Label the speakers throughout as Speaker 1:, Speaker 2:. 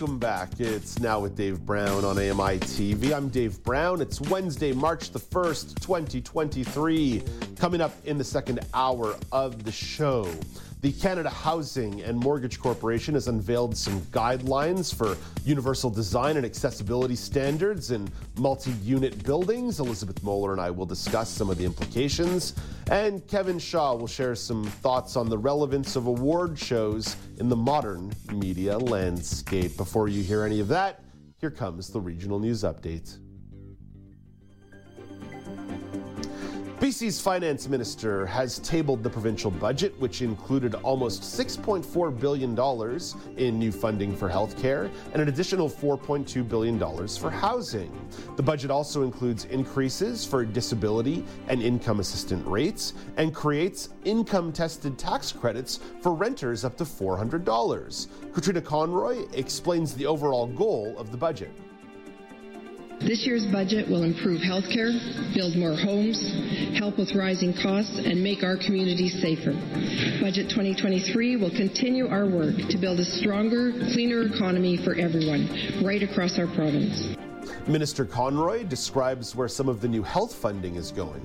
Speaker 1: Welcome back. It's now with Dave Brown on AMI TV. I'm Dave Brown. It's Wednesday, March the 1st, 2023. Coming up in the second hour of the show. The Canada Housing and Mortgage Corporation has unveiled some guidelines for universal design and accessibility standards in multi unit buildings. Elizabeth Moeller and I will discuss some of the implications. And Kevin Shaw will share some thoughts on the relevance of award shows in the modern media landscape. Before you hear any of that, here comes the regional news update. BC's finance minister has tabled the provincial budget, which included almost $6.4 billion in new funding for healthcare and an additional $4.2 billion for housing. The budget also includes increases for disability and income assistant rates and creates income tested tax credits for renters up to $400. Katrina Conroy explains the overall goal of the budget.
Speaker 2: This year's budget will improve healthcare, build more homes, help with rising costs, and make our communities safer. Budget 2023 will continue our work to build a stronger, cleaner economy for everyone, right across our province.
Speaker 1: Minister Conroy describes where some of the new health funding is going.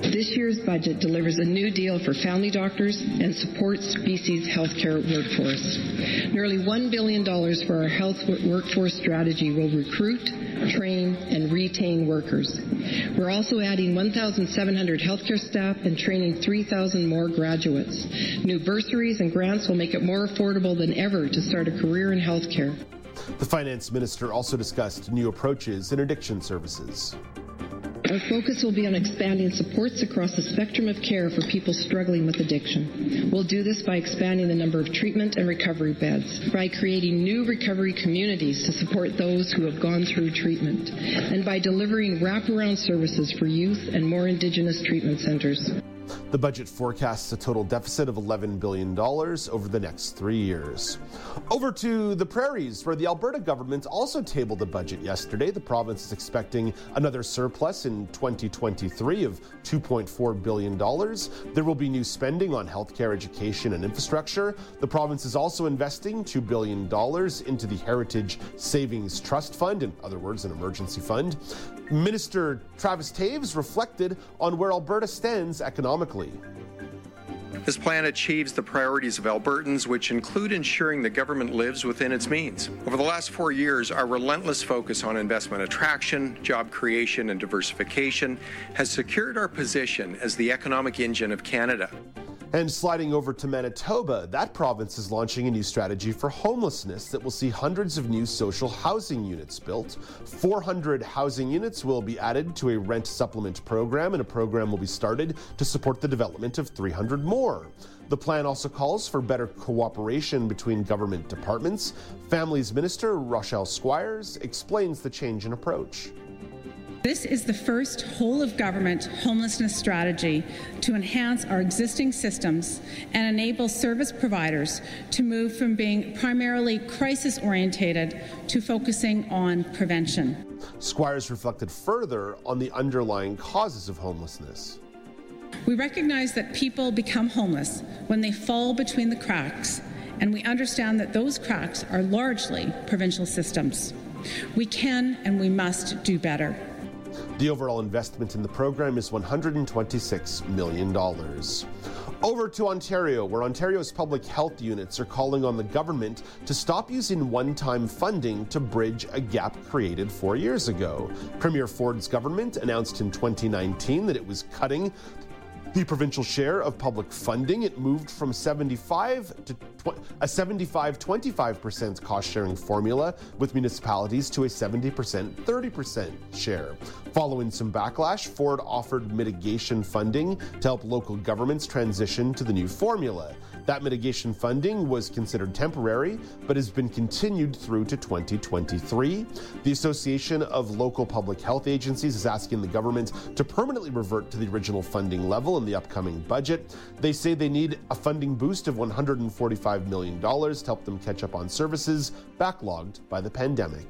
Speaker 2: This year's budget delivers a new deal for family doctors and supports BC's healthcare workforce. Nearly $1 billion for our health workforce strategy will recruit, train, and retain workers. We're also adding 1,700 healthcare staff and training 3,000 more graduates. New bursaries and grants will make it more affordable than ever to start a career in healthcare.
Speaker 1: The finance minister also discussed new approaches in addiction services.
Speaker 2: Our focus will be on expanding supports across the spectrum of care for people struggling with addiction. We'll do this by expanding the number of treatment and recovery beds, by creating new recovery communities to support those who have gone through treatment, and by delivering wraparound services for youth and more Indigenous treatment centres.
Speaker 1: The budget forecasts a total deficit of $11 billion over the next three years. Over to the prairies, where the Alberta government also tabled a budget yesterday. The province is expecting another surplus in 2023 of $2.4 billion. There will be new spending on healthcare, education, and infrastructure. The province is also investing $2 billion into the Heritage Savings Trust Fund, in other words, an emergency fund. Minister Travis Toews reflected on where Alberta stands economically.
Speaker 3: This plan achieves the priorities of Albertans, which include ensuring the government lives within its means. Over the last four years, our relentless focus on investment attraction, job creation, and diversification has secured our position as the economic engine of Canada.
Speaker 1: And sliding over to Manitoba, that province is launching a new strategy for homelessness that will see hundreds of new social housing units built. 400 housing units will be added to a rent supplement program, and a program will be started to support the development of 300 more. The plan also calls for better cooperation between government departments. Families Minister Rochelle Squires explains the change in approach.
Speaker 4: This is the first whole of government homelessness strategy to enhance our existing systems and enable service providers to move from being primarily crisis orientated to focusing on prevention.
Speaker 1: Squires reflected further on the underlying causes of homelessness.
Speaker 4: We recognize that people become homeless when they fall between the cracks, and we understand that those cracks are largely provincial systems. We can and we must do better.
Speaker 1: The overall investment in the program is $126 million. Over to Ontario, where Ontario's public health units are calling on the government to stop using one time funding to bridge a gap created four years ago. Premier Ford's government announced in 2019 that it was cutting the provincial share of public funding. It moved from 75 to a 75 25% cost sharing formula with municipalities to a 70% 30% share. Following some backlash, Ford offered mitigation funding to help local governments transition to the new formula. That mitigation funding was considered temporary, but has been continued through to 2023. The Association of Local Public Health Agencies is asking the government to permanently revert to the original funding level in the upcoming budget. They say they need a funding boost of $145 million to help them catch up on services backlogged by the pandemic.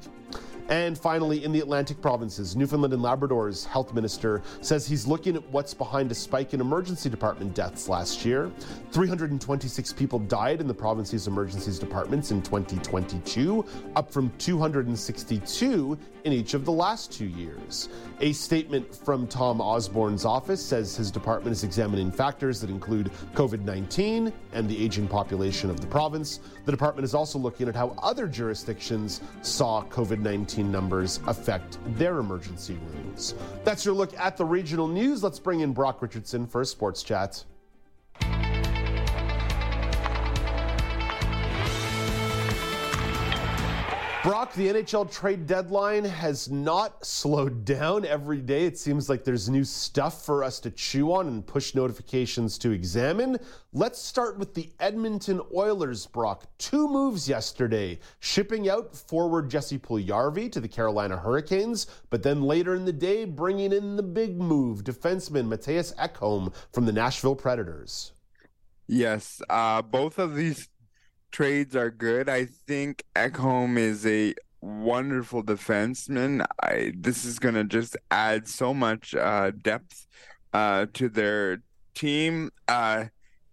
Speaker 1: And finally, in the Atlantic provinces, Newfoundland and Labrador's health minister says he's looking at what's behind a spike in emergency department deaths last year. 326 people died in the province's emergencies departments in 2022, up from 262 in each of the last two years. A statement from Tom Osborne's office says his department is examining factors that include COVID 19 and the aging population of the province. The department is also looking at how other jurisdictions saw COVID 19 numbers affect their emergency rooms. That's your look at the regional news. Let's bring in Brock Richardson for a sports chat. Brock, the NHL trade deadline has not slowed down every day. It seems like there's new stuff for us to chew on and push notifications to examine. Let's start with the Edmonton Oilers, Brock. Two moves yesterday shipping out forward Jesse Puljujarvi to the Carolina Hurricanes, but then later in the day, bringing in the big move, defenseman Mattias Ekholm from the Nashville Predators.
Speaker 5: Yes, uh, both of these trades are good. I think Ekholm is a wonderful defenseman. I this is gonna just add so much uh, depth uh, to their team. Uh,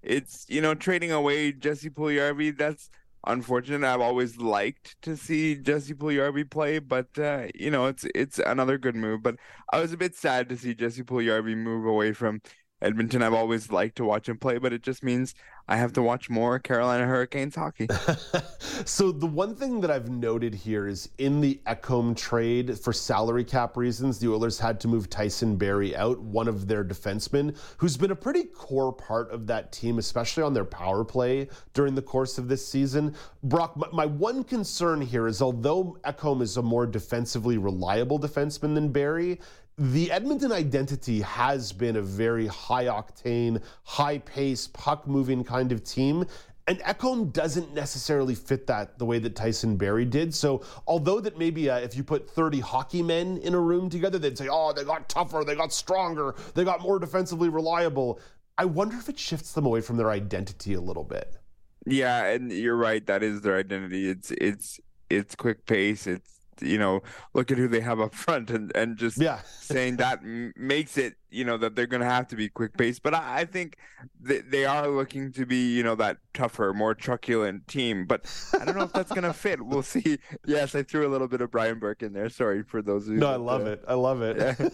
Speaker 5: it's you know trading away Jesse Puljujarvi. That's unfortunate. I've always liked to see Jesse Puljujarvi play, but uh, you know it's it's another good move. But I was a bit sad to see Jesse Puljujarvi move away from Edmonton. I've always liked to watch him play, but it just means I have to watch more Carolina Hurricanes hockey.
Speaker 1: so the one thing that I've noted here is in the Ekholm trade for salary cap reasons, the Oilers had to move Tyson Barrie out, one of their defensemen, who's been a pretty core part of that team, especially on their power play during the course of this season. Brock, my one concern here is although Ekholm is a more defensively reliable defenseman than Barrie, the Edmonton identity has been a very high octane, high pace, puck moving kind of team. And Ekholm doesn't necessarily fit that the way that Tyson Barrie did. So, although that maybe uh, if you put 30 hockey men in a room together, they'd say, oh, they got tougher, they got stronger, they got more defensively reliable. I wonder if it shifts them away from their identity a little bit.
Speaker 5: Yeah, and you're right. That is their identity. It's it's it's quick pace. It's you know, look at who they have up front and, and just yeah. saying that makes it, you know, that they're going to have to be quick paced. But I, I think they, they are looking to be, you know, that tougher, more truculent team. But I don't know if that's going to fit. We'll see. Yes, I threw a little bit of Brian Burke in there. Sorry for those
Speaker 1: No, I love uh, it. I love it. Yeah.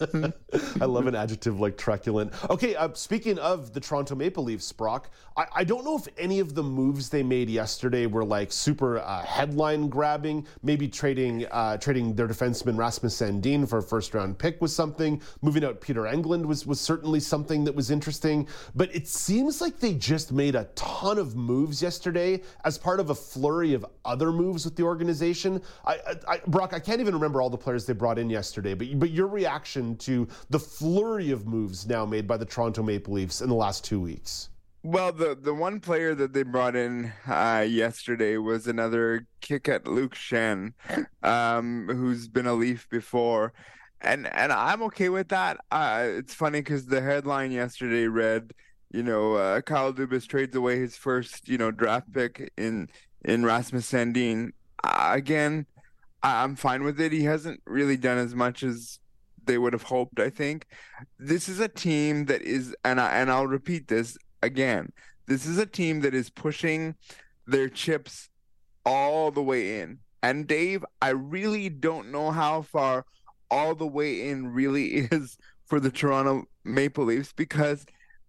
Speaker 1: I love an adjective like truculent. Okay, uh, speaking of the Toronto Maple Leafs, Brock, I, I, don't know if any of the moves they made yesterday were like super uh, headline grabbing. Maybe trading uh, trading their defenseman Rasmus Sandin for a first round pick was something. Moving out Pierre Engvall was was certainly something that was interesting. But it seems like they just made a ton of moves yesterday as part of a flurry of other moves with the organization. I, I, Brock, I can't even remember all the players they brought in yesterday. But but your reaction to the flurry of moves now made by the Toronto Maple Leafs in the last two weeks?
Speaker 5: Well, the the one player that they brought in uh, yesterday was another kick at Luke Schenn, um, who's been a Leaf before, and and I'm okay with that. Uh, it's funny because the headline yesterday read, you know, uh, Kyle Dubas trades away his first, you know, draft pick in in Rasmus Sandin. Uh, again, I'm fine with it. He hasn't really done as much as they would have hoped. I think this is a team that is, and I and I'll repeat this again, this is a team that is pushing their chips all the way in. And Dave, I really don't know how far all the way in really is for the Toronto Maple Leafs because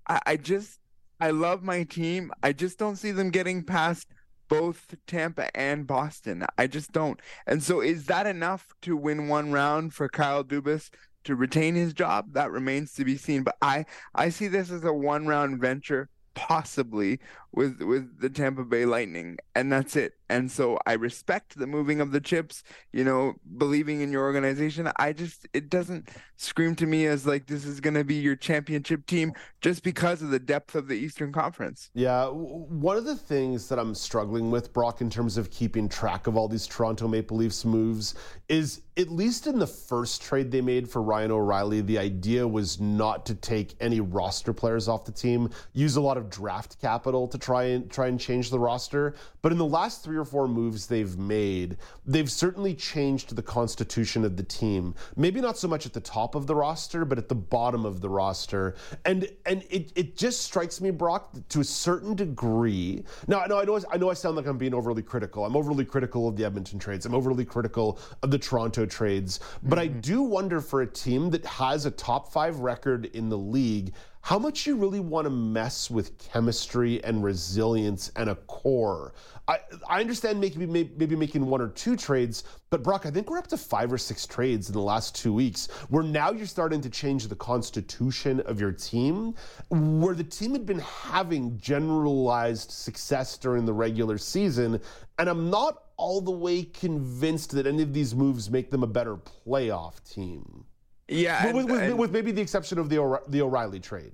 Speaker 5: I, I just I love my team. I just don't see them getting past both Tampa and Boston. I just don't. And so is that enough to win one round for Kyle Dubas to retain his job, that remains to be seen. But I I see this as a one round venture, possibly with with the Tampa Bay Lightning, and that's it. And so I respect the moving of the chips, you know, believing in your organization. I just it doesn't scream to me as like this is going to be your championship team just because of the depth of the Eastern Conference.
Speaker 1: Yeah, one of the things that I'm struggling with, Brock, in terms of keeping track of all these Toronto Maple Leafs moves, is at least in the first trade they made for Ryan O'Reilly, the idea was not to take any roster players off the team, use a lot of draft capital to try and try and change the roster. But in the last three or four moves they've made, they've certainly changed the constitution of the team. Maybe not so much at the top of the roster, but at the bottom of the roster. And and it, it just strikes me, Brock, to a certain degree. Now, I know I know I know I sound like I'm being overly critical. I'm overly critical of the Edmonton trades. I'm overly critical of the Toronto trades. But mm-hmm. I do wonder for a team that has a top five record in the league how much you really want to mess with chemistry and resilience and a core. I, I understand maybe, maybe making one or two trades, but Brock, I think we're up to five or six trades in the last two weeks where now you're starting to change the constitution of your team, where the team had been having generalized success during the regular season. And I'm not all the way convinced that any of these moves make them a better playoff team.
Speaker 5: Yeah,
Speaker 1: and, with, with, and, with, maybe the exception of the the O'Reilly trade.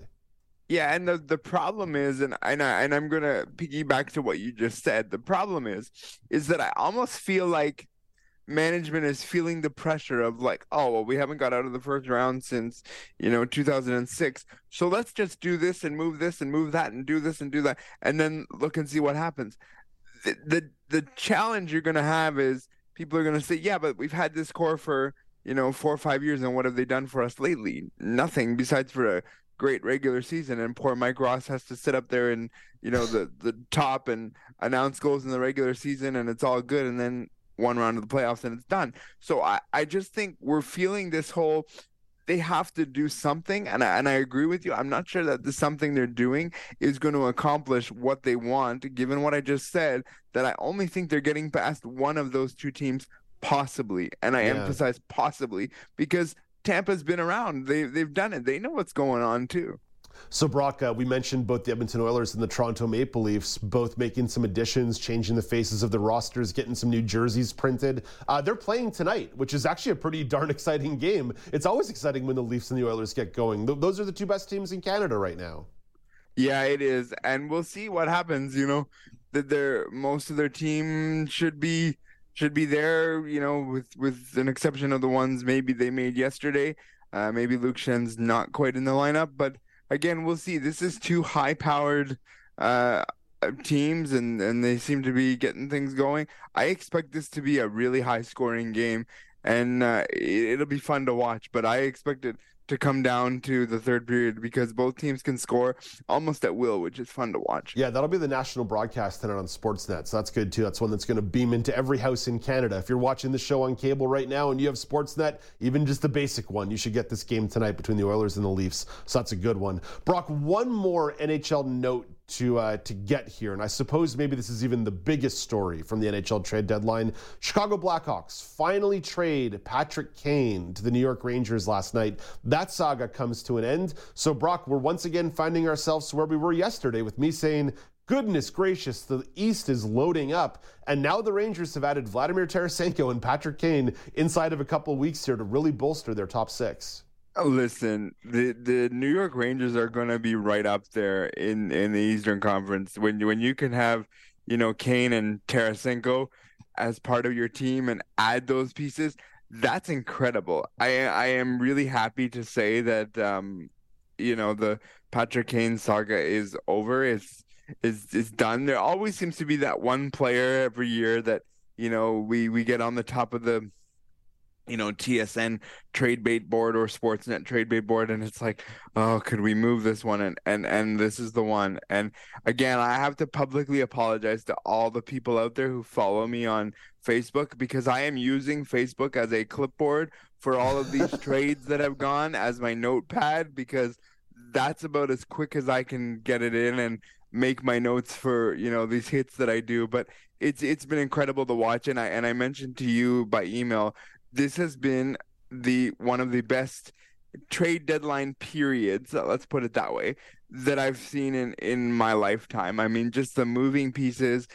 Speaker 5: Yeah, and the the problem is, and and I and I'm gonna piggyback to what you just said. The problem is, is that I almost feel like management is feeling the pressure of like, oh well, we haven't got out of the first round since you know 2006, so let's just do this and move this and move that and do this and do that, and then look and see what happens. The the, the challenge you're gonna have is people are gonna say, yeah, but we've had this core for you know, four or five years, and what have they done for us lately? Nothing besides for a great regular season. And poor Mike Ross has to sit up there and you know the the top and announce goals in the regular season, and it's all good. And then one round of the playoffs, and it's done. So I I just think we're feeling this whole. They have to do something, and I, and I agree with you. I'm not sure that the something they're doing is going to accomplish what they want, given what I just said. That I only think they're getting past one of those two teams possibly, and I yeah. emphasize possibly because Tampa's been around. They they've done it. They know what's going on too.
Speaker 1: So, Brock, uh, we mentioned both the Edmonton Oilers and the Toronto Maple Leafs both making some additions, changing the faces of the rosters, getting some new jerseys printed. Uh, they're playing tonight, which is actually a pretty darn exciting game. It's always exciting when the Leafs and the Oilers get going. Th- those are the two best teams in Canada right now.
Speaker 5: Yeah, it is, and we'll see what happens. You know, that their most of their team should be should be there, you know, with with an exception of the ones maybe they made yesterday. Uh, maybe Luke Schenn's not quite in the lineup, but again, we'll see. This is two high-powered uh, teams, and and they seem to be getting things going. I expect this to be a really high-scoring game, and uh, it, will be fun to watch. But I expect it to come down to the third period because both teams can score almost at will, which is fun to watch.
Speaker 1: Yeah, that'll be the national broadcast tonight on Sportsnet. So that's good too. That's one that's going to beam into every house in Canada. If you're watching the show on cable right now and you have Sportsnet, even just the basic one, you should get this game tonight between the Oilers and the Leafs. So that's a good one. Brock, one more NHL note to uh, to get here, and I suppose maybe this is even the biggest story from the NHL trade deadline. Chicago Blackhawks finally trade Patrick Kane to the New York Rangers last night. That saga comes to an end. So Brock, we're once again finding ourselves where we were yesterday, with me saying. Goodness gracious, the East is loading up. And now the Rangers have added Vladimir Tarasenko and Patrick Kane inside of a couple of weeks here to really bolster their top six.
Speaker 5: Listen, the the New York Rangers are going to be right up there in in the Eastern Conference when when you can have you know Kane and Tarasenko as part of your team and add those pieces. That's incredible. I I am really happy to say that um you know the Patrick Kane saga is over. It's is is done. There always seems to be that one player every year that you know we we get on the top of the you know TSN trade bait board or Sportsnet trade bait board, and it's like, oh, could we move this one? And and and this is the one. And again, I have to publicly apologize to all the people out there who follow me on Facebook because I am using Facebook as a clipboard for all of these trades that have gone as my notepad because that's about as quick as I can get it in and make my notes for you know these hits that I do. But it's it's been incredible to watch, and I and I mentioned to you by email this has been the one of the best trade deadline periods, uh, let's put it that way, that I've seen in in my lifetime. I mean, just the moving pieces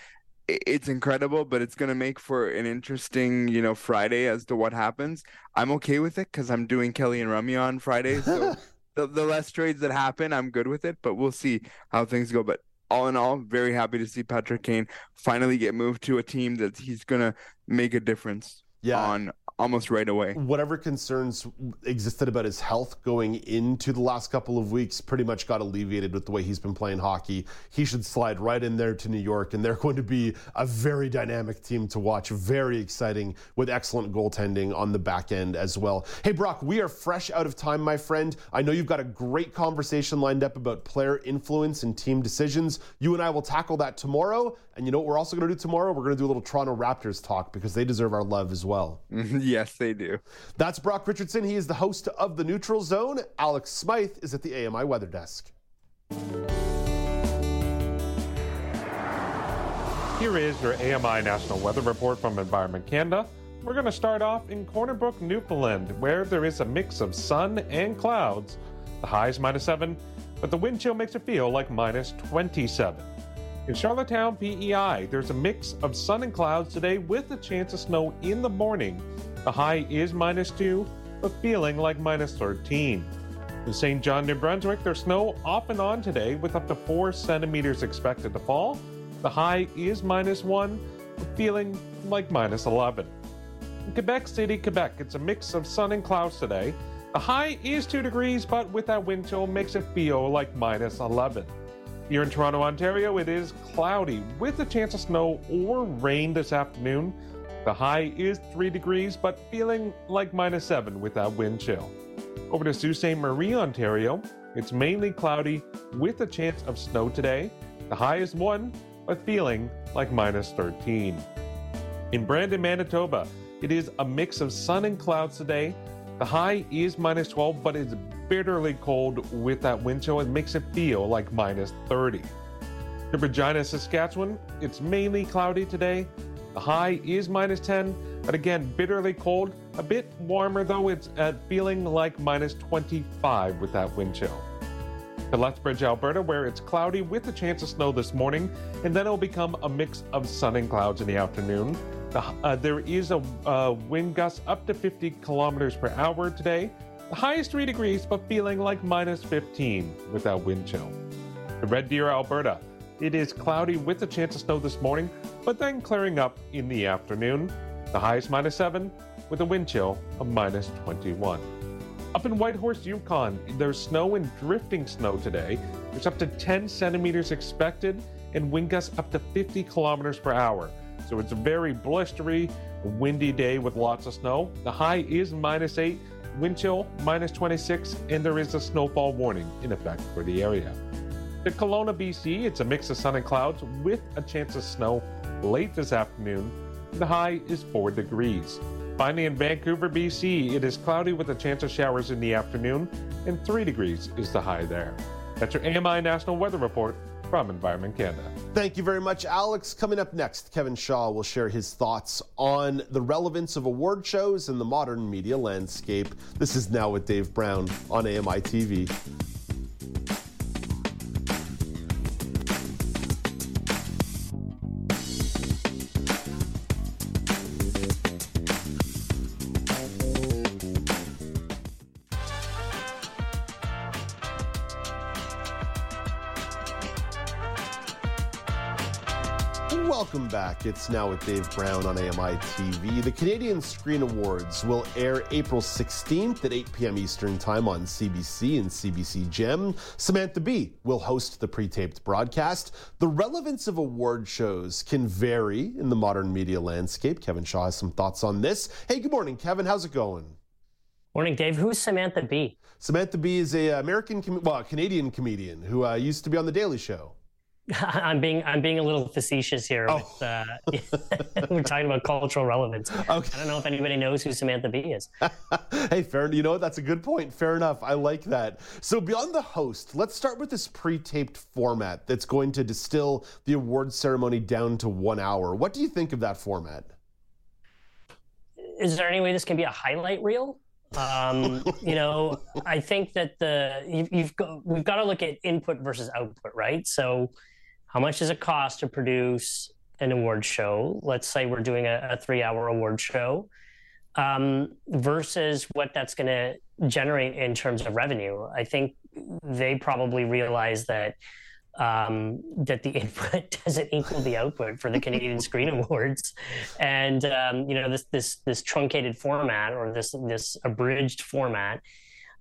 Speaker 5: it's incredible, but it's going to make for an interesting, you know, Friday as to what happens. I'm okay with it because I'm doing Kelly and Rummy on Friday. So the, the less trades that happen, I'm good with it, but we'll see how things go. But all in all, very happy to see Patrick Kane finally get moved to a team that he's going to make a difference yeah. on almost right away.
Speaker 1: Whatever concerns existed about his health going into the last couple of weeks pretty much got alleviated with the way he's been playing hockey. He should slide right in there to New York, and they're going to be a very dynamic team to watch. Very exciting with excellent goaltending on the back end as well. Hey, Brock, we are fresh out of time, my friend. I know you've got a great conversation lined up about player influence and team decisions. You and I will tackle that tomorrow. And you know what we're also going to do tomorrow? We're going to do a little Toronto Raptors talk because they deserve our love as well.
Speaker 5: yes, they do.
Speaker 1: That's Brock Richardson. He is the host of the Neutral Zone. Alex Smythe is at the AMI Weather Desk.
Speaker 6: Here is your AMI National Weather Report from Environment Canada. We're going to start off in Corner Brook, Newfoundland, where there is a mix of sun and clouds. The high is minus 7, but the wind chill makes it feel like minus 27. In Charlottetown, PEI, there's a mix of sun and clouds today with a chance of snow in the morning. The high is minus 2, but feeling like minus 13. In Saint John, New Brunswick, there's snow off and on today with up to 4 centimeters expected to fall. The high is minus 1, but feeling like minus 11. In Quebec City, Quebec, it's a mix of sun and clouds today. The high is 2 degrees, but with that wind chill makes it feel like minus 11. Here in Toronto, Ontario, it is cloudy with a chance of snow or rain this afternoon. The high is 3 degrees, but feeling like minus 7 with that wind chill. Over to Sault Ste. Marie, Ontario, it's mainly cloudy with a chance of snow today. The high is 1, but feeling like minus 13. In Brandon, Manitoba, it is a mix of sun and clouds today. The high is minus 12, but it's bitterly cold with that wind chill. It makes it feel like minus 30. In Regina, Saskatchewan, it's mainly cloudy today. The high is minus 10, but again, bitterly cold. A bit warmer though, it's at feeling like minus 25 with that wind chill. To Lethbridge, Alberta, where it's cloudy with a chance of snow this morning, and then it'll become a mix of sun and clouds in the afternoon. The, uh, there is a uh, wind gust up to 50 kilometers per hour today. The high is 3 degrees, but feeling like minus 15 with that wind chill. Red Deer, Alberta. It is cloudy with a chance of snow this morning, but then clearing up in the afternoon. The high is minus 7 with a wind chill of minus 21. Up in Whitehorse, Yukon, there's snow and drifting snow today. There's up to 10 centimeters expected and wind gusts up to 50 kilometers per hour. So it's a very blustery, windy day with lots of snow. The high is minus 8, wind chill minus 26, and there is a snowfall warning in effect for the area. The Kelowna, BC, it's a mix of sun and clouds with a chance of snow late this afternoon. The high is 4 degrees. Finally, in Vancouver, BC, it is cloudy with a chance of showers in the afternoon, and 3 degrees is the high there. That's your AMI National Weather Report from Environment Canada.
Speaker 1: Thank you very much, Alex. Coming up next, Kevin Shaw will share his thoughts on the relevance of award shows in the modern media landscape. This is Now with Dave Brown on AMI TV. Welcome back. It's now with Dave Brown on AMI TV. The Canadian Screen Awards will air April 16th at 8 p.m. Eastern Time on CBC and CBC Gem. Samantha Bee will host the pre taped broadcast. The relevance of award shows can vary in the modern media landscape. Kevin Shaw has some thoughts on this. Hey, good morning, Kevin. How's it going?
Speaker 7: Morning, Dave. Who's Samantha Bee?
Speaker 1: Samantha Bee is a American, well, Canadian comedian who uh, used to be on The Daily Show.
Speaker 7: I'm being I'm being a little facetious here. Oh. With, uh, we're talking about cultural relevance. Okay. I don't know if anybody knows who Samantha Bee is.
Speaker 1: hey, fair. You know what? That's a good point. Fair enough. I like that. So beyond the host, let's start with this pre-taped format that's going to distill the award ceremony down to one hour. What do you think of that format?
Speaker 7: Is there any way this can be a highlight reel? Um, you know, I think that the you, you've got we've got to look at input versus output, right? So, how much does it cost to produce an award show? Let's say we're doing a, a three-hour award show, um, versus what that's going to generate in terms of revenue. I think they probably realize that um, that the input doesn't equal the output for the Canadian Screen Awards, and um, you know this this this truncated format or this this abridged format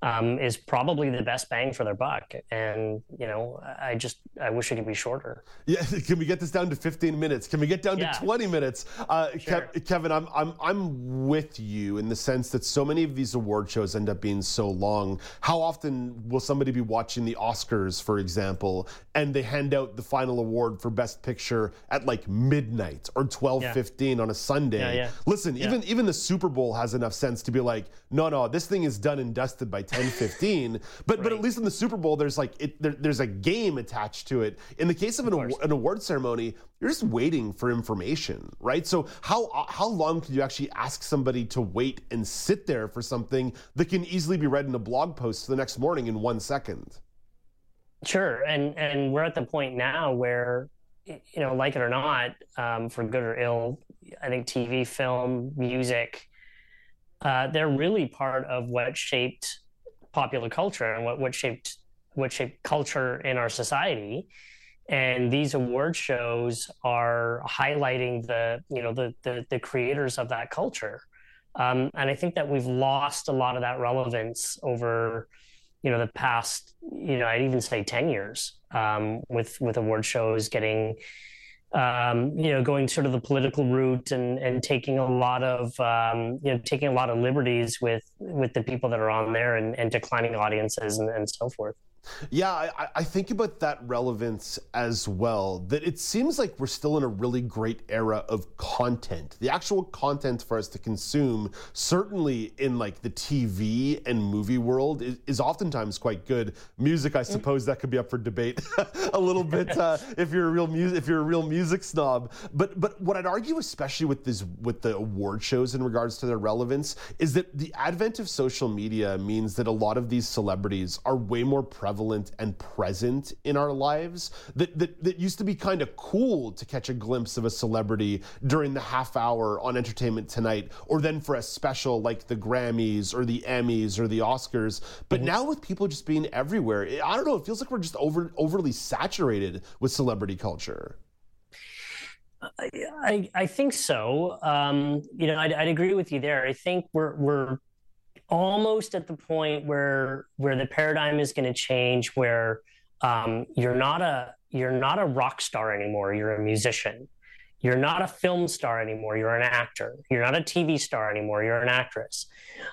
Speaker 7: um, is probably the best bang for their buck. And you know, I just I wish it could be shorter.
Speaker 1: Yeah, can we get this down to 15 minutes? Can we get down yeah. to 20 minutes? Uh, sure. Kev, Kevin, I'm I'm I'm with you in the sense that so many of these award shows end up being so long. How often will somebody be watching the Oscars, for example, and they hand out the final award for Best Picture at like midnight or 12:15 yeah. on a Sunday? Yeah. Listen, even even the Super Bowl has enough sense to be like, no, no, this thing is done and dusted by 10, 15. But right. but at least in the Super Bowl, there's like it, there, there's a game attached to it. In the case of, of an, an award ceremony, you're just waiting for information, right? So how how long can you actually ask somebody to wait and sit there for something that can easily be read in a blog post the next morning in one second?
Speaker 7: Sure, and and we're at the point now where you know, like it or not, um, for good or ill, I think TV, film, music, uh, they're really part of what shaped popular culture and what, what shaped what shaped culture in our society. And these award shows are highlighting the you know the the, the creators of that culture. Um, and i think that we've lost a lot of that relevance over you know the past you know i'd even say 10 years um, with with award shows getting um, you know, going sort of the political route and, and taking a lot of, um, you know, taking a lot of liberties with, with the people that are on there and, and declining audiences and, and so forth.
Speaker 1: Yeah, I, I, think about that relevance as well. That it seems like we're still in a really great era of content. The actual content for us to consume, certainly in like the TV and movie world, is, is oftentimes quite good. Music, I mm. suppose, that could be up for debate a little bit uh, if you're a real music if you're a real music snob. But but what I'd argue, especially with this with the award shows in regards to their relevance, is that the advent of social media means that a lot of these celebrities are way more prevalent prevalent and present in our lives that, that, that used to be kind of cool to catch a glimpse of a celebrity during the half hour on Entertainment Tonight, or then for a special like the Grammys or the Emmys or the Oscars. But mm-hmm. now with people just being everywhere, I don't know, it feels like we're just over overly saturated with celebrity culture.
Speaker 7: I, I think so. Um, you know, I'd, I'd, agree with you there. I think we're we're almost at the point where where the paradigm is going to change where um, you're not a you're not a rock star anymore you're a musician. You're not a film star anymore you're an actor. You're not a tv star anymore you're an actress.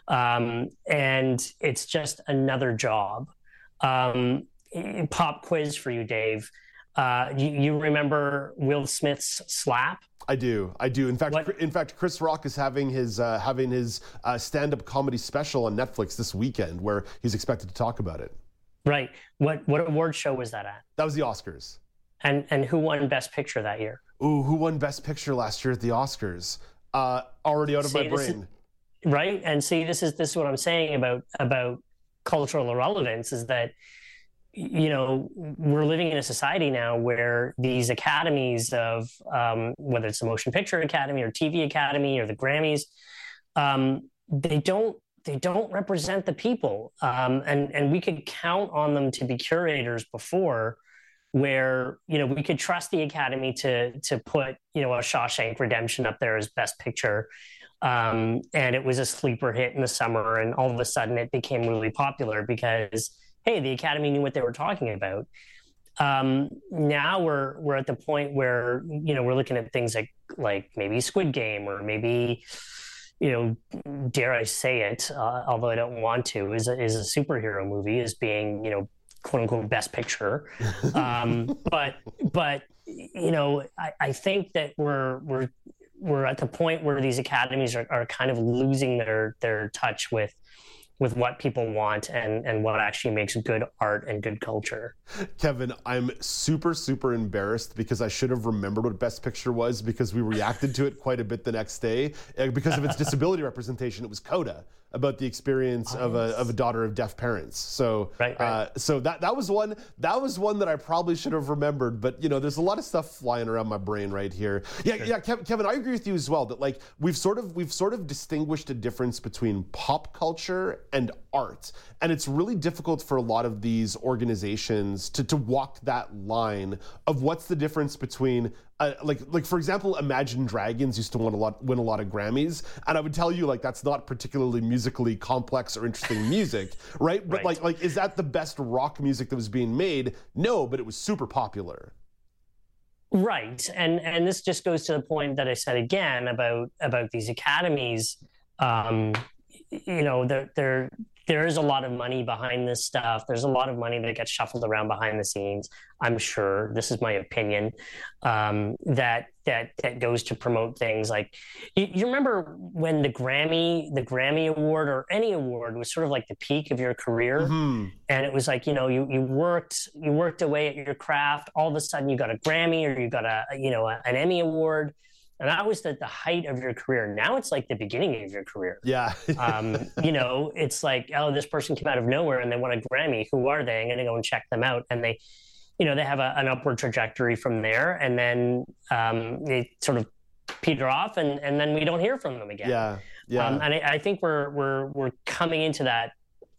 Speaker 7: Um, and it's just another job. Um, pop quiz for you dave. Uh, you, you remember will smith's slap
Speaker 1: I do, I do. In fact, what? in fact, Chris Rock is having his uh, having his uh, stand-up comedy special on Netflix this weekend, where he's expected to talk about it.
Speaker 7: Right. What what award show was that at?
Speaker 1: That was the Oscars.
Speaker 7: And and who won Best Picture that year?
Speaker 1: Ooh, who won Best Picture last year at the Oscars? Uh, already out of see, my brain.
Speaker 7: Is, right. And see, this is this is what I'm saying about about cultural irrelevance is that you know, we're living in a society now where these academies of um, whether it's the Motion Picture Academy or TV Academy or the Grammys, um, they don't they don't represent the people, um, and and we could count on them to be curators before, where you know we could trust the Academy to to put you know a Shawshank Redemption up there as Best Picture. Um, and it was a sleeper hit in the summer, and all of a sudden it became really popular because hey, the Academy knew what they were talking about. Um, now we're we're at the point where you know we're looking at things like like maybe Squid Game or maybe you know dare I say it, uh, although I don't want to, is a, is a superhero movie as being you know quote unquote best picture. Um, but but you know I, I think that we're we're we're at the point where these academies are, are kind of losing their their touch with with what people want and and what actually makes good art and good culture.
Speaker 1: Kevin, I'm super super embarrassed because I should have remembered what Best Picture was because we reacted to it quite a bit the next day uh, because of its disability representation. It was Coda about the experience of a, of a daughter of deaf parents. So
Speaker 7: right, right.
Speaker 1: Uh, so that that was one that was one that I probably should have remembered. But you know, there's a lot of stuff flying around my brain right here. Yeah, yeah, Kevin, I agree with you as well that like we've sort of we've sort of distinguished a difference between pop culture and art, and it's really difficult for a lot of these organizations to to walk that line of what's the difference between uh, like like for example, Imagine Dragons used to win a lot win a lot of Grammys, and I would tell you like that's not particularly musically complex or interesting music, right? But right. like like is that the best rock music that was being made? No, but it was super popular.
Speaker 7: Right, and and this just goes to the point that I said again about about these academies. Um, you know, they're they're there is a lot of money behind this stuff. There's a lot of money that gets shuffled around behind the scenes. I'm sure. This is my opinion. Um, that that that goes to promote things like you, you, remember when the Grammy the Grammy award or any award was sort of like the peak of your career, mm-hmm. and it was like you know you you worked you worked away at your craft. All of a sudden you got a Grammy or you got a you know a, an Emmy award and that was at the height of your career. Now it's like the beginning of your career.
Speaker 1: Yeah.
Speaker 7: um, you know, it's like, oh, this person came out of nowhere and they won a Grammy. Who are they? I'm going to go and check them out. And they, you know, they have a, an upward trajectory from there. And then um, they sort of peter off and, and then we don't hear from them again.
Speaker 1: Yeah. Yeah. Um,
Speaker 7: and I, I think we're, we're, we're coming into that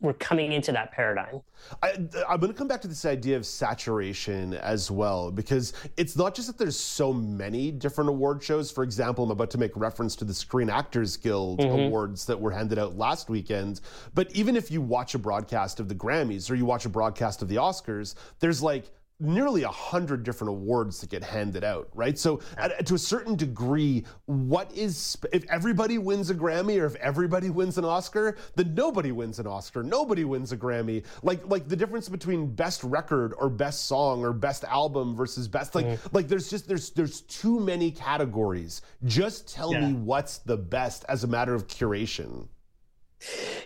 Speaker 7: we're coming into that paradigm.
Speaker 1: I, am going to come back to this idea of saturation as well, because it's not just that there's so many different award shows. For example, I'm about to make reference to the Screen Actors Guild mm-hmm. awards that were handed out last weekend. But even if you watch a broadcast of the Grammys or you watch a broadcast of the Oscars, there's like nearly a hundred different awards that get handed out, right? So, at, to a certain degree, what is if everybody wins a Grammy or if everybody wins an Oscar, then nobody wins an Oscar, nobody wins a Grammy. Like, like the difference between best record or best song or best album versus best, like, mm-hmm. like there's just there's there's too many categories. Just tell yeah. me what's the best as a matter of curation.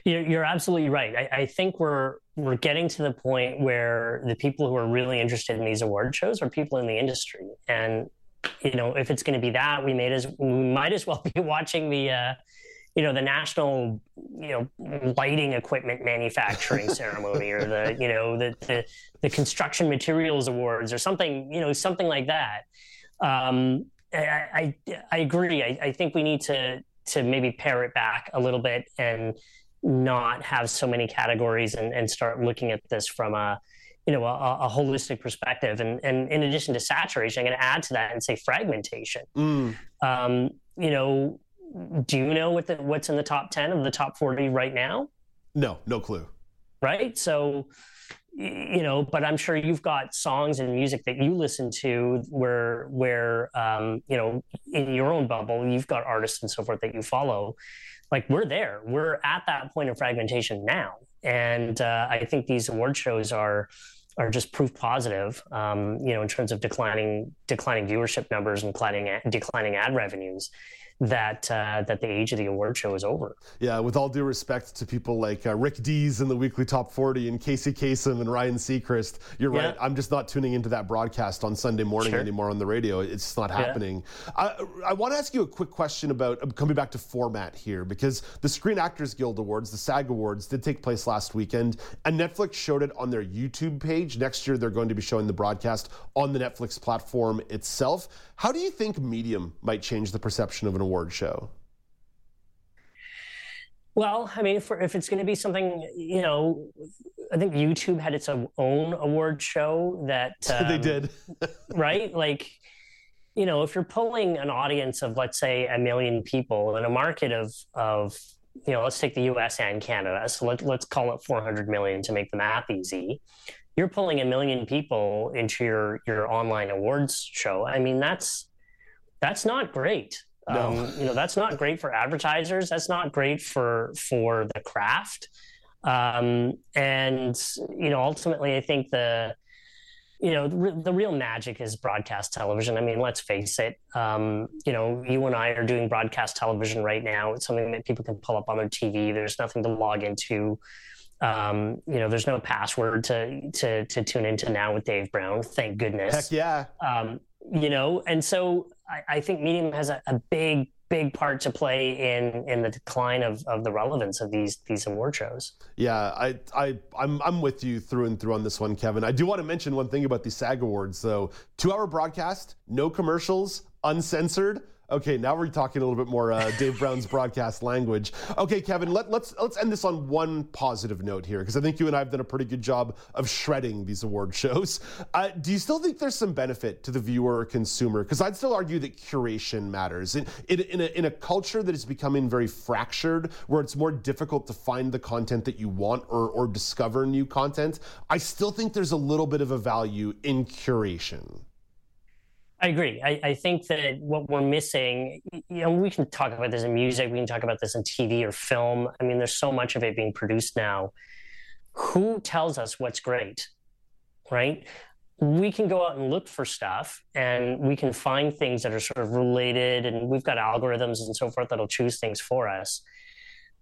Speaker 7: You're, absolutely right. I, I, think we're we're getting to the point where the people who are really interested in these award shows are people in the industry, and you know, if it's going to be that, we made as we might as well be watching the. Uh, you know the national you know lighting equipment manufacturing ceremony or the you know the, the, the construction materials awards or something you know something like that um, I, I, I agree I, I think we need to to maybe pare it back a little bit and not have so many categories and, and start looking at this from a you know a, a, holistic perspective. And and in addition to saturation i'm going to add to that and say fragmentation. Mm. um, you know do you know what the, what's in the top 10 of the top 40 right now?
Speaker 1: No no clue.
Speaker 7: Right? So you know but i'm sure you've got songs and music that you listen to where where um, you know in your own bubble you've got artists and so forth that you follow. Like we're there. We're at that point of fragmentation now. And uh, i think these award shows are are just proof positive um, you know in terms of declining declining viewership numbers and declining declining ad revenues that uh, that the age of the award show is over.
Speaker 1: Yeah, with all due respect to people like uh, Rick Dees in the Weekly Top 40 and Casey Kasem and Ryan Seacrest, you're yeah. right. I'm just not tuning into that broadcast on Sunday morning sure. anymore on the radio. It's not happening. Yeah. I, I want to ask you a quick question about uh, coming back to format here because the Screen Actors Guild Awards, the SAG Awards, did take place last weekend, and Netflix showed it on their YouTube page. Next year, they're going to be showing the broadcast on the Netflix platform itself. How do you think Medium might change the perception of an award show?
Speaker 7: Well, I mean, if, if it's going to be something, you know, I think YouTube had its own award show that
Speaker 1: um, they did,
Speaker 7: right? Like, you know, if you're pulling an audience of let's say a million people in a market of of you know, let's take the U.S. and Canada, so let, let's call it 400 million to make the math easy you're pulling a million people into your your online awards show. I mean, that's that's not great. No. Um, you know, that's not great for advertisers. That's not great for for the craft. Um, and you know, ultimately, I think the you know, the, the, real magic is broadcast television. I mean, let's face it. Um, you know, you and I are doing broadcast television right now. It's something that people can pull up on their TV. There's nothing to log into. Um, you know, there's no password to to to tune into now with Dave Brown. Thank goodness.
Speaker 1: Heck yeah. Um,
Speaker 7: you know, and so I, I think Medium has a, a big big part to play in in the decline of, of the relevance of these these award shows.
Speaker 1: Yeah, I I I'm I'm with you through and through on this one, Kevin. I do want to mention one thing about the SAG Awards though. Two hour broadcast, no commercials, uncensored. Okay, now we're talking a little bit more uh, Dave Brown's broadcast language. Okay, Kevin, let, let's let's end this on one positive note here because I think you and I have done a pretty good job of shredding these award shows. Uh, do you still think there's some benefit to the viewer or consumer? Because I'd still argue that curation matters in in, in, a, in a culture that is becoming very fractured, where it's more difficult to find the content that you want or or discover new content. I still think there's a little bit of a value in curation.
Speaker 7: I agree. I, I, think that what we're missing, you know, we can talk about this in music, we can talk about this in TV or film. I mean, there's so much of it being produced now. Who tells us what's great, right? We can go out and look for stuff and we can find things that are sort of related, and we've got algorithms and so forth that'll choose things for us.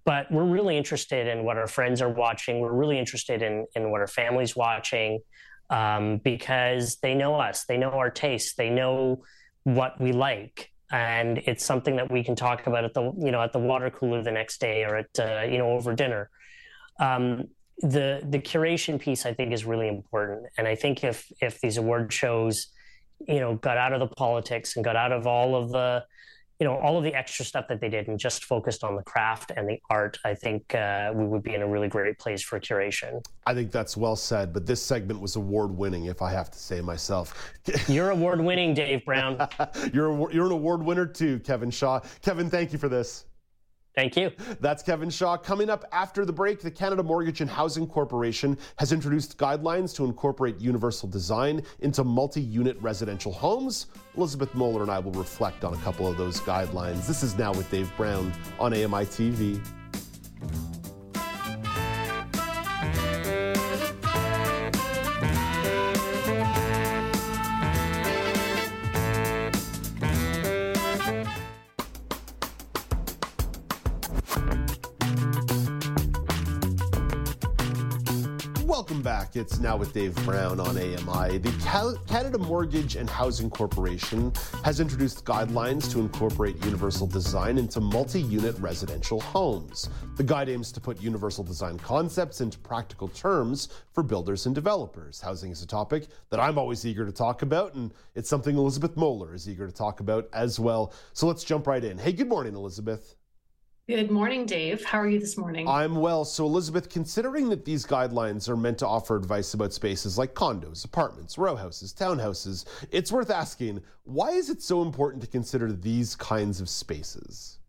Speaker 7: But we're really interested in what our friends are watching. We're really interested in, in what our family's watching um, because they know us, they know our tastes, they know what we like, and it's something that we can talk about at the you know at the water cooler the next day or at uh, you know over dinner. Um, the the curation piece I think is really important, and I think if if these award shows, you know, got out of the politics and got out of all of the you know all of the extra stuff that they did and just focused on the craft and the art i think uh, we would be in a really great place for curation.
Speaker 1: I think that's well said but this segment was award winning if i have to say myself.
Speaker 7: You're award winning dave brown.
Speaker 1: You're, a, you're an award winner too kevin shaw. Kevin thank you for this
Speaker 7: Thank you.
Speaker 1: That's Kevin Shaw. Coming up after the break, the Canada Mortgage and Housing Corporation has introduced guidelines to incorporate universal design into multi unit residential homes. Elizabeth Moeller and I will reflect on a couple of those guidelines. This is Now with Dave Brown on AMI TV. Back. It's now with Dave Brown on AMI. The Canada Mortgage and Housing Corporation has introduced guidelines to incorporate universal design into multi unit residential homes. The guide aims to put universal design concepts into practical terms for builders and developers. Housing is a topic that I'm always eager to talk about, and it's something Elizabeth Moeller is eager to talk about as well. So let's jump right in. Hey, good morning, Elizabeth.
Speaker 8: Good morning, Dave. How are you this morning?
Speaker 1: I'm well. So, Elizabeth, considering that these guidelines are meant to offer advice about spaces like condos, apartments, row houses, townhouses, it's worth asking why is it so important to consider these kinds of spaces?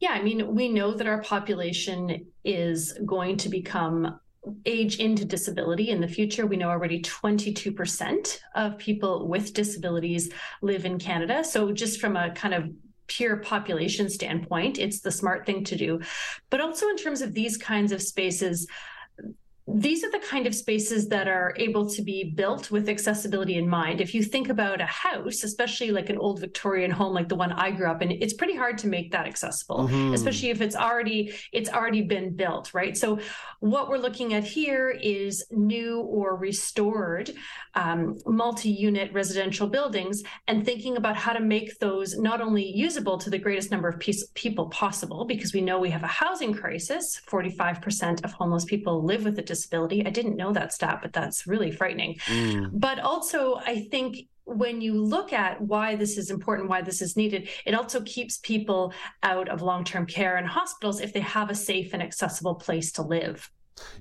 Speaker 8: Yeah, I mean, we know that our population is going to become age into disability in the future. We know already 22% of people with disabilities live in Canada. So, just from a kind of pure population standpoint, it's the smart thing to do. But also in terms of these kinds of spaces, these are the kind of spaces that are able to be built with accessibility in mind. If you think about a house, especially like an old Victorian home like the one I grew up in, it's pretty hard to make that accessible, mm-hmm. especially if it's already it's already been built, right? So what we're looking at here is new or restored um, multi-unit residential buildings and thinking about how to make those not only usable to the greatest number of piece, people possible, because we know we have a housing crisis. 45% of homeless people live with a disability. I didn't know that stat, but that's really frightening. Mm. But also, I think when you look at why this is important, why this is needed, it also keeps people out of long term care and hospitals if they have a safe and accessible place to live.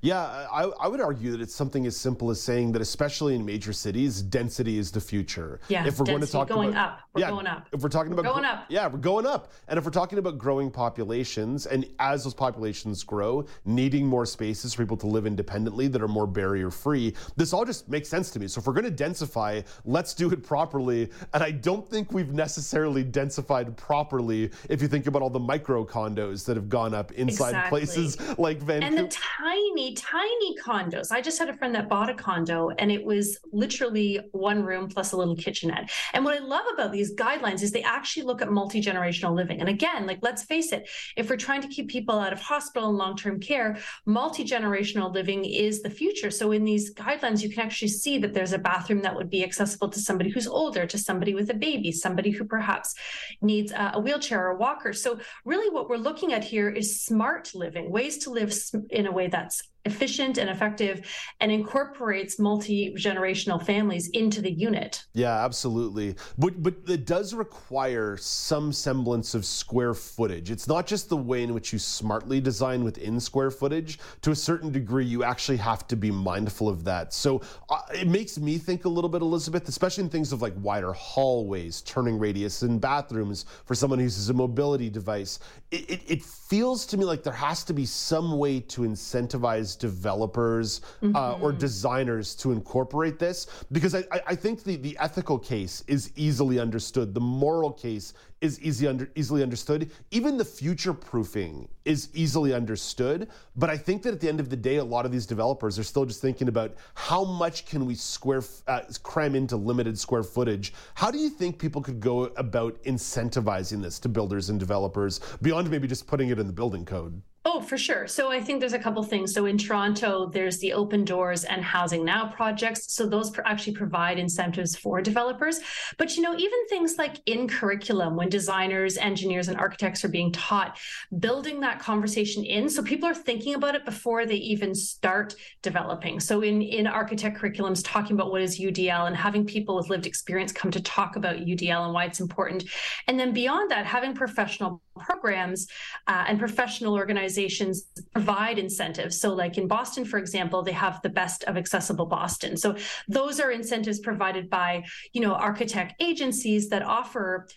Speaker 1: Yeah, I, I, would argue that it's something as simple as saying that, especially in major cities, density is the future.
Speaker 8: Yeah, if we're going to talk
Speaker 1: going
Speaker 8: about, up, we're yeah, going up.
Speaker 1: If we're talking about
Speaker 8: we're going up,
Speaker 1: yeah, we're going up. And if we're talking about growing populations, and as those populations grow, needing more spaces for people to live independently that are more barrier free, this all just makes sense to me. So if we're going to densify, let's do it properly. And I don't think we've necessarily densified properly if you think about all the micro condos that have gone up inside
Speaker 8: exactly.
Speaker 1: places like Vancouver.
Speaker 8: And the tiny tiny, tiny condos. I just had a friend that bought a condo and it was literally one room plus a little kitchenette. And what I love about these guidelines is they actually look at multi generational living. And again, like let's face it, if we're trying to keep people out of hospital and long term care, multi generational living is the future. So in these guidelines, you can actually see that there's a bathroom that would be accessible to somebody who's older, to somebody with a baby, somebody who perhaps needs a wheelchair or a walker. So really, what we're looking at here is smart living, ways to live in a way that's efficient and effective and incorporates multi-generational families into the unit.
Speaker 1: Yeah, absolutely. But but it does require some semblance of square footage. It's not just the way in which you smartly design within square footage. To a certain degree, you actually have to be mindful of that. So uh, it makes me think a little bit, Elizabeth, especially in things of like wider hallways, turning radius in bathrooms for someone who uses a mobility device. It, it, it feels to me like there has to be some way to incentivize developers mm-hmm. uh, or mm-hmm. designers to incorporate this because I, I think the, the ethical case is easily understood. The moral case is easy under, easily understood. Even the future proofing is easily understood. But I think that at the end of the day, a lot of these developers are still just thinking about how much can we square uh, cram into limited square footage. How do you think people could go about incentivizing this to builders and developers beyond maybe just putting it in the building code?
Speaker 8: Oh, for sure. So I think there's a couple things. So in Toronto, there's the Open Doors and Housing Now projects. So those actually provide incentives for developers. But you know, even things like in curriculum, when designers, engineers, and architects are being taught, building that conversation in, so people are thinking about it before they even start developing. So in in architect curriculums, talking about what is UDL and having people with lived experience come to talk about UDL and why it's important, and then beyond that, having professional programs uh, and professional organizations provide incentives. So, like in Boston, for example, they have the best of accessible Boston. So, those are incentives provided by, you know, architect agencies that offer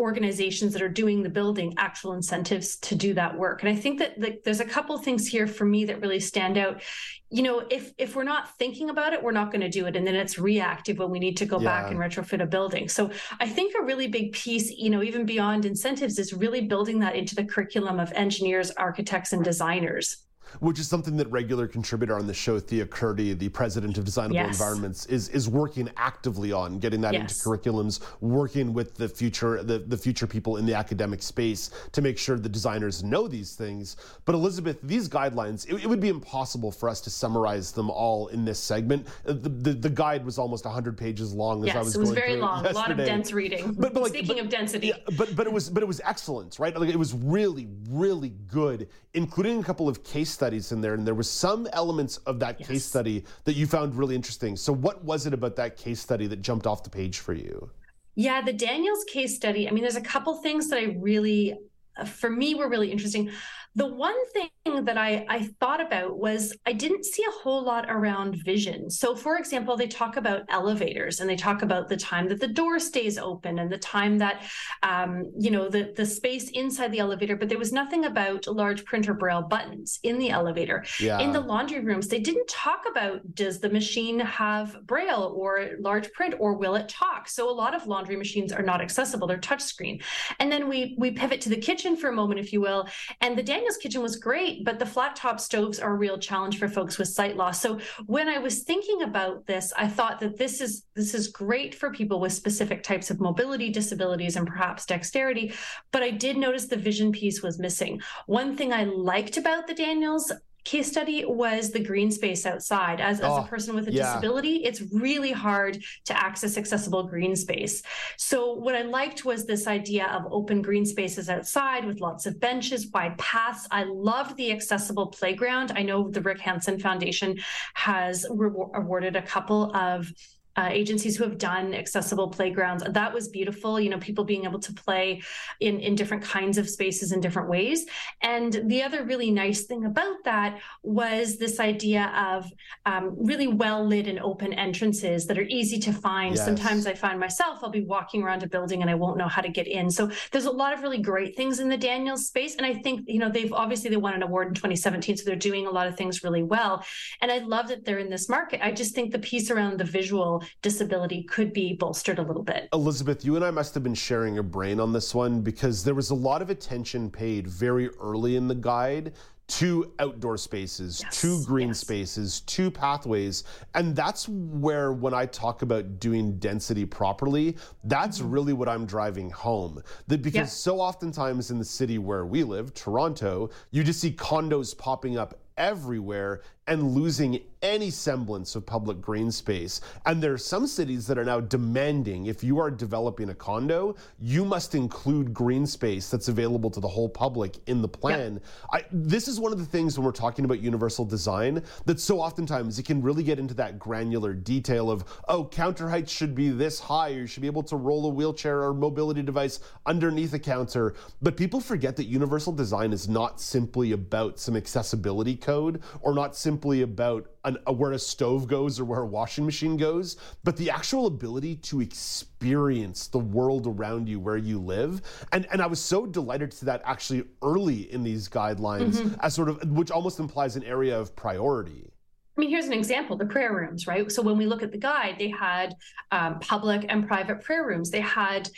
Speaker 8: organizations that are doing the building actual incentives to do that work. And I think that like, there's a couple things here for me that really stand out. You know, if if we're not thinking about it, we're not going to do it, and then it's reactive when we need to go yeah. back and retrofit a building. So I think a really big piece, you know, even beyond incentives, is really building that into the curriculum of engineers, architects, and designers
Speaker 1: which is something that regular contributor on the show, Thea Kurtti, the president of Designable yes. Environments, is is working actively on getting that yes. into curriculums, working with the future the, the future people in the academic space to make sure the designers know these things. But Elizabeth, these guidelines, it, it would be impossible for us to summarize them all in this segment. Uh, the, the, the guide was almost 100 pages long as
Speaker 8: yes,
Speaker 1: I was
Speaker 8: it was very long,
Speaker 1: a
Speaker 8: lot of dense reading. But, but like, Speaking but, of density. Yeah,
Speaker 1: but but it was but it was excellent, right? Like it was really, really good, including a couple of case studies in there, and there was some elements of that yes. case study that you found really interesting. So, what was it about that case study that jumped off the page for you?
Speaker 8: Yeah, the Daniels case study. I mean, there's a couple things that I really, uh, for me, were really interesting. The one thing that I, I thought about was I didn't see a whole lot around vision. So, for example, they talk about elevators and they talk about the time that the door stays open and the time that, um, you know, the, the space inside the elevator, but there was nothing about large printer braille buttons in the elevator. Yeah. In the laundry rooms, they didn't talk about does the machine have braille or large print or will it talk? So, a lot of laundry machines are not accessible, they're touchscreen. And then we, we pivot to the kitchen for a moment, if you will. And the Daniel's kitchen was great, but the flat top stoves are a real challenge for folks with sight loss. So when I was thinking about this, I thought that this is this is great for people with specific types of mobility disabilities and perhaps dexterity. But I did notice the vision piece was missing. One thing I liked about the Daniels case study was the green space outside. As, oh, as a oh, person with a yeah. disability, it's really hard to access accessible green space. So, what I liked was this idea of open green spaces outside with lots of benches, wide paths. I loved the accessible playground. I know the Rick Hansen Foundation has re- awarded a couple of uh, agencies who have done accessible playgrounds. That was beautiful. You know, people being able to play in in different kinds of spaces in different ways. And the other really nice thing about that was this idea of um, really well lit and open entrances that are easy to find. Yes. Sometimes I find myself I'll be walking around a building and I won't know how to get in. So there's a lot of really great things in the Daniels space, and I think you know they've obviously they won an award in 2017, so they're doing a lot of things really well. And I love that they're in this market. I just think the piece around the visual disability could be bolstered a little bit.
Speaker 1: Elizabeth, you and I must have been sharing a brain on this one because there was a lot of attention paid very early in the guide two outdoor spaces, yes, two green yes. spaces, two pathways. And that's where, when I talk about doing density properly, that's mm-hmm. really what I'm driving home. That because yeah. so oftentimes in the city where we live, Toronto, you just see condos popping up everywhere and losing any semblance of public green space. And there are some cities that are now demanding if you are developing a condo, you must include green space that's available to the whole public in the plan. I, this is one of the things when we're talking about universal design that so oftentimes it can really get into that granular detail of, oh, counter heights should be this high, or you should be able to roll a wheelchair or mobility device underneath a counter. But people forget that universal design is not simply about some accessibility code or not simply about an, where a stove goes or where a washing machine goes, but the actual ability to experience the world around you where you live. And and I was so delighted to that actually early in these guidelines mm-hmm. as sort of which almost implies an area of priority.
Speaker 8: I mean, here's an example the prayer rooms, right? So, when we look at the guide, they had um, public and private prayer rooms. They had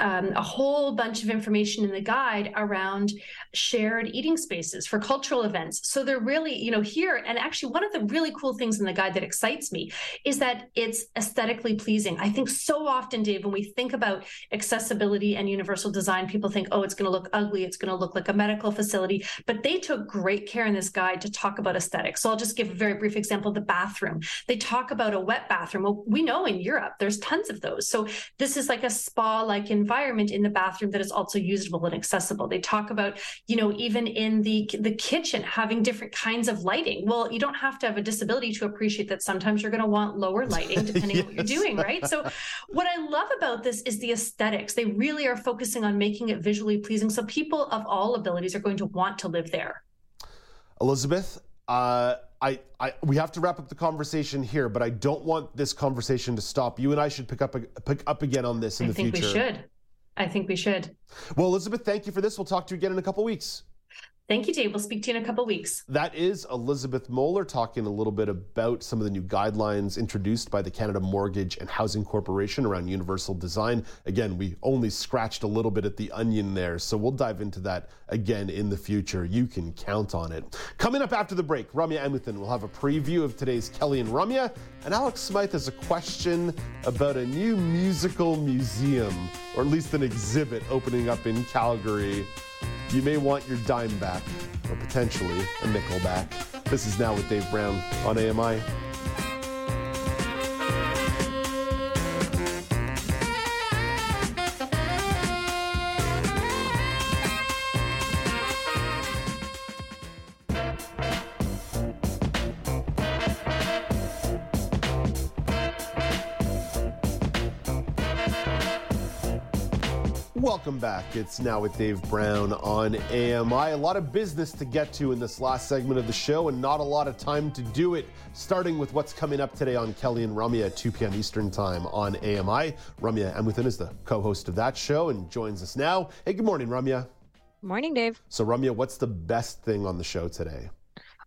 Speaker 8: um, a whole bunch of information in the guide around shared eating spaces for cultural events. So they're really, you know, here. And actually, one of the really cool things in the guide that excites me is that it's aesthetically pleasing. I think so often, Dave, when we think about accessibility and universal design, people think, oh, it's going to look ugly, it's going to look like a medical facility. But they took great care in this guide to talk about aesthetics. So I'll just give a very brief example the bathroom. They talk about a wet bathroom. Well, we know in Europe, there's tons of those. So this is like a spa like environment environment in the bathroom that is also usable and accessible. They talk about, you know, even in the the kitchen having different kinds of lighting. Well, you don't have to have a disability to appreciate that sometimes you're going to want lower lighting depending yes. on what you're doing, right? So what I love about this is the aesthetics. They really are focusing on making it visually pleasing so people of all abilities are going to want to live there.
Speaker 1: Elizabeth, uh, I, I, we have to wrap up the conversation here, but I don't want this conversation to stop. You and I should pick up pick up again on this in
Speaker 8: I
Speaker 1: the future.
Speaker 8: I think we should. I think we should.
Speaker 1: Well, Elizabeth, thank you for this. We'll talk to you again in a couple weeks.
Speaker 8: Thank you, Dave. We'll speak to you in a couple weeks.
Speaker 1: That is Elizabeth Moeller talking a little bit about some of the new guidelines introduced by the Canada Mortgage and Housing Corporation around universal design. Again, we only scratched a little bit at the onion there, so we'll dive into that again in the future. You can count on it. Coming up after the break, Ramya Amuthan will have a preview of today's Kelly and Ramya, and Alex Smythe has a question about a new musical museum, or at least an exhibit opening up in Calgary you may want your dime back, or potentially a nickel back. This is Now with Dave Brown on AMI. Welcome back. It's now with Dave Brown on AMI. A lot of business to get to in this last segment of the show, and not a lot of time to do it. Starting with what's coming up today on Kelly and Ramya at 2 p.m. Eastern Time on AMI. Ramya Amuthan is the co host of that show and joins us now. Hey, good morning, Ramya.
Speaker 9: Morning, Dave.
Speaker 1: So, Ramya, what's the best thing on the show today?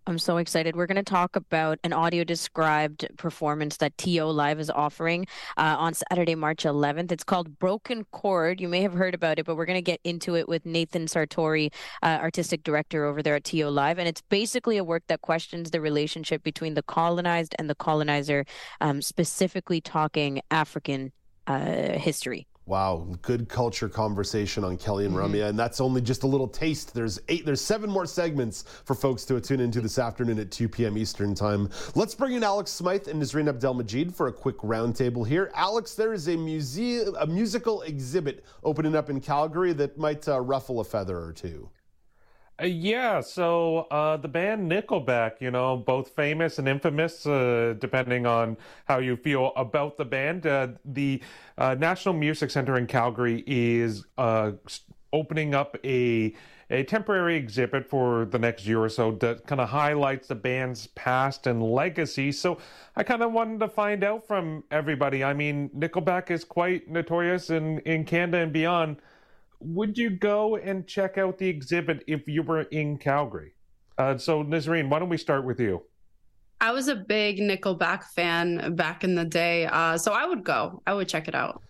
Speaker 9: I'm so excited. We're going to talk about an audio described performance that TO Live is offering uh, on Saturday, March 11th. It's called Broken Chord. You may have heard about it, but we're going to get into it with Nathan Sartori, uh, artistic director over there at TO Live. And it's basically a work that questions the relationship between the colonized and the colonizer, um, specifically talking African uh, history.
Speaker 1: Wow, good culture conversation on Kelly and mm-hmm. Ramya, and that's only just a little taste. There's eight, there's seven more segments for folks to tune into this afternoon at 2 p.m. Eastern time. Let's bring in Alex Smythe and Nazreen Abdelmajid for a quick roundtable here. Alex, there is a museum, a musical exhibit opening up in Calgary that might uh, ruffle a feather or two.
Speaker 6: Uh, yeah, so uh, the band Nickelback, you know, both famous and infamous, uh, depending on how you feel about the band. Uh, the uh, National Music Center in Calgary is opening up a a temporary exhibit for the next year or so that kind of highlights the band's past and legacy. So I kind of wanted to find out from everybody. I mean, Nickelback is quite notorious in, in Canada and beyond would you go and check out the exhibit if you were in Calgary? Uh, so, Nazreen, why don't we start with you?
Speaker 10: I was a big Nickelback fan back in the day, uh, so I would go. I would check it out.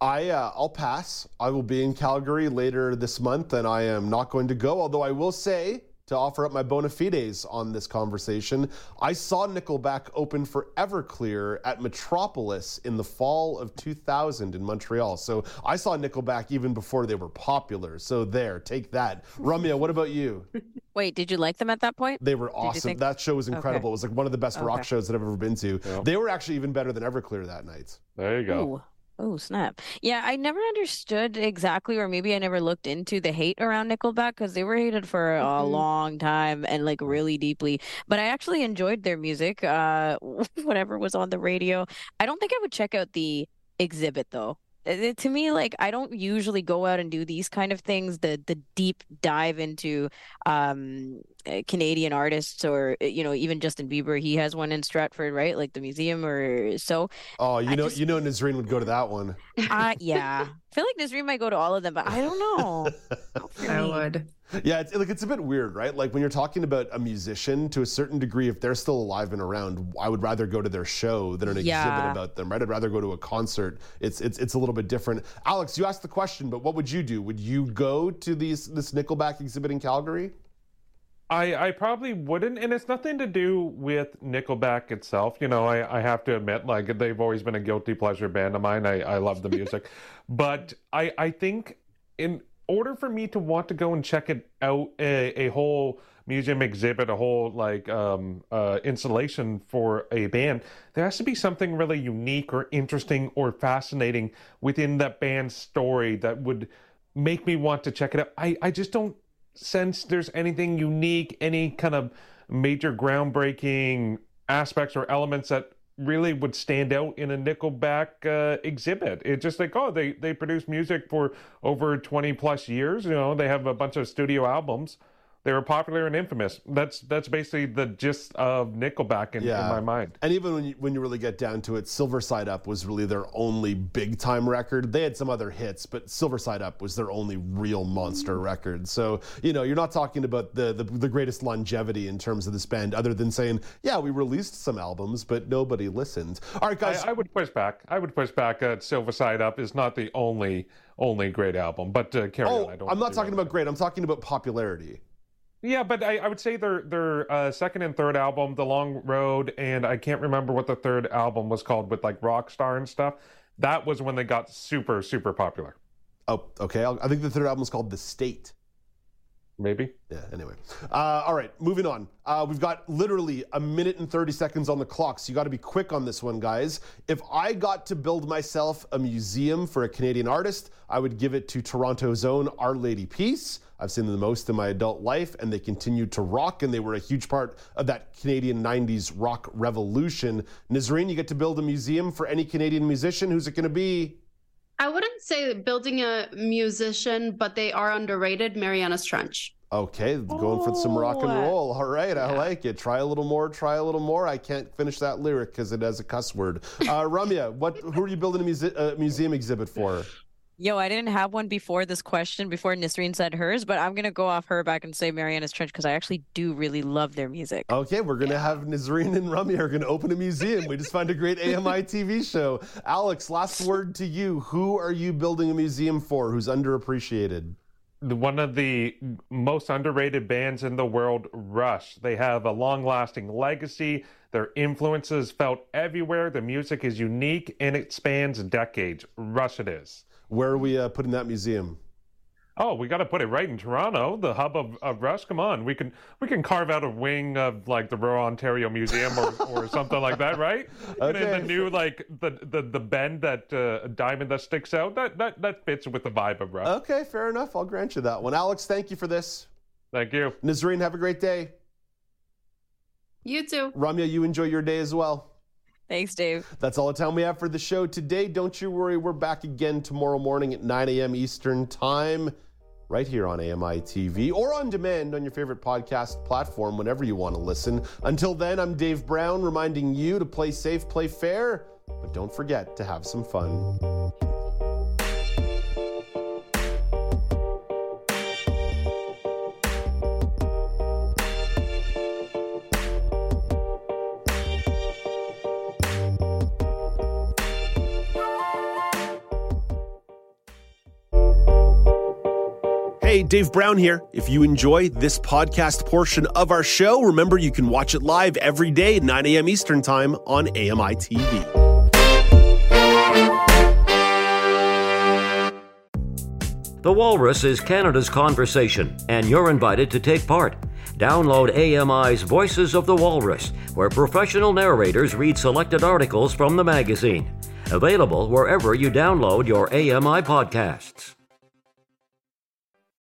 Speaker 1: I uh, I'll pass. I will be in Calgary later this month, and I am not going to go. Although I will say to offer up my bona fides on this conversation. I saw Nickelback open for Everclear at Metropolis in the fall of 2000 in Montreal. So I saw Nickelback even before they were popular. So there, take that. Ramya, what about you?
Speaker 9: Wait, did you like them at that point?
Speaker 1: They were awesome.
Speaker 9: think-
Speaker 1: That show was incredible.
Speaker 9: Okay.
Speaker 1: It was like one of the best rock shows that I've ever been to.
Speaker 6: Yeah.
Speaker 1: They were actually even better than Everclear that night.
Speaker 6: There you go.
Speaker 9: Ooh. Oh, snap. Yeah, I never understood exactly, or maybe I never looked into the hate around Nickelback because they were hated for a
Speaker 10: Mhm.
Speaker 9: long time and like really deeply. But I actually enjoyed their music, uh, whatever was on the radio. I don't think I would check out the exhibit though. It- it- to me, like I don't usually go out and do these kind of things, the the deep dive into um uh, Canadian artists or uh, you know even Justin Bieber, he has one in Stratford, right? Like the museum or so.
Speaker 1: Oh, you
Speaker 9: I
Speaker 1: know,
Speaker 9: just-
Speaker 1: you know, Nazreen would go to that one.
Speaker 9: Uh, yeah. I feel like Nazreen might go to all of them, but I don't know.
Speaker 10: I would.
Speaker 1: Yeah, it's like it's a bit weird, right? Like when you're talking about a musician, to a certain degree, if they're still alive and around, I would rather go to their show than an exhibit about them, right? I'd rather go to a concert. It's it's it's a little bit different. Alex, you asked the question, but what would you do? Would you go to these this Nickelback exhibit in Calgary?
Speaker 6: I, I probably wouldn't, and it's nothing to do with Nickelback itself. You know, I, I have to admit, like they've always been a guilty pleasure band of mine. I, I love the music, but I I think in order for me to want to go and check it out, a, a whole museum exhibit, a whole like um uh installation for a band, there has to be something really unique or interesting or fascinating within that band's story that would make me want to check it out. I I just don't sense there's anything unique, any kind of major groundbreaking aspects or elements that really would stand out in a Nickelback uh, exhibit. It's just like, oh, they they produce music for over 20 plus years. You know, they have a bunch of studio albums. They were popular and infamous. That's that's basically the gist of Nickelback in, in my mind.
Speaker 1: And even when you, when you really get down to it, Silver Side Up was really their only big time record. They had some other hits, but Silver Side Up was their only real monster record. So, you know, you're not talking about the, the, the greatest longevity in terms of this band, other than saying, yeah, we released some albums, but nobody listened. All right, guys.
Speaker 6: I, I would push back. I would push back. Uh, Silver Side Up is not the only only great album, but uh, carry
Speaker 1: oh,
Speaker 6: on. I don't.
Speaker 1: I'm not talking about great. I'm talking about popularity.
Speaker 6: Yeah, but I, I would say their their uh, second and third album, The Long Road, and I can't remember what the third album was called with like Rockstar and stuff. That was when they got super super popular.
Speaker 1: Oh, okay. I'll, I think the third album is called The State.
Speaker 6: Maybe.
Speaker 1: Yeah, anyway. Uh, all right, moving on. Uh, we've got literally a minute and 30 seconds on the clock, so you got to be quick on this one, guys. If I got to build myself a museum for a Canadian artist, I would give it to Toronto's own Our Lady Peace. I've seen them the most in my adult life, and they continue to rock, and they were a huge part of that Canadian 90s rock revolution. Nazreen, you get to build a museum for any Canadian musician. Who's it going to be?
Speaker 10: I wouldn't say building a musician, but they are underrated. Marianas Trench.
Speaker 1: Okay, going for some rock and
Speaker 9: Oh.
Speaker 1: roll. All right, I like it. Try a little more. Try a little more. I can't finish that lyric because it has a cuss word. Uh, Ramya, what? Who are you building a muse- uh, museum exhibit for?
Speaker 9: Yo, I didn't have one before this question, before Nisreen said hers, but I'm gonna go off her back and say Marianas Trench because I actually do really love their music.
Speaker 1: Okay, we're gonna have Nazreen and Ramya are gonna open a museum. We just found a great AMI TV show. Alex, last word to you. Who are you building a museum for? Who's underappreciated?
Speaker 6: One of the most underrated bands in the world, Rush. They have a long lasting legacy. Their influences felt everywhere. The music is unique and it spans decades. Rush it is.
Speaker 1: Where are we uh, putting that museum?
Speaker 6: Oh, we got to put it right in Toronto, the hub of, of Rush. Come on, we can we can carve out a wing of like the Royal Ontario Museum or, or something like that, right? And then
Speaker 1: Okay.
Speaker 6: the new like the the, the bend that uh, diamond that sticks out that, that that fits with the vibe of Rush.
Speaker 1: Okay, fair enough. I'll grant you that one. Alex, thank you for this.
Speaker 6: Thank you.
Speaker 1: Nazreen, have a great day.
Speaker 10: You too.
Speaker 1: Ramya, you enjoy your day as well.
Speaker 9: Thanks, Dave.
Speaker 1: That's all the time we have for the show today. Don't you worry, we're back again tomorrow morning at 9 a.m. Eastern Time, right here on AMI TV or on demand on your favorite podcast platform whenever you want to listen. Until then, I'm Dave Brown reminding you to play safe, play fair, but don't forget to have some fun. Dave Brown here. If you enjoy this podcast portion of our show, remember you can watch it live every day at 9 a.m. Eastern Time on AMI TV.
Speaker 11: The Walrus is Canada's conversation, and you're invited to take part. Download AMI's Voices of the Walrus, where professional narrators read selected articles from the magazine. Available wherever you download your AMI podcasts.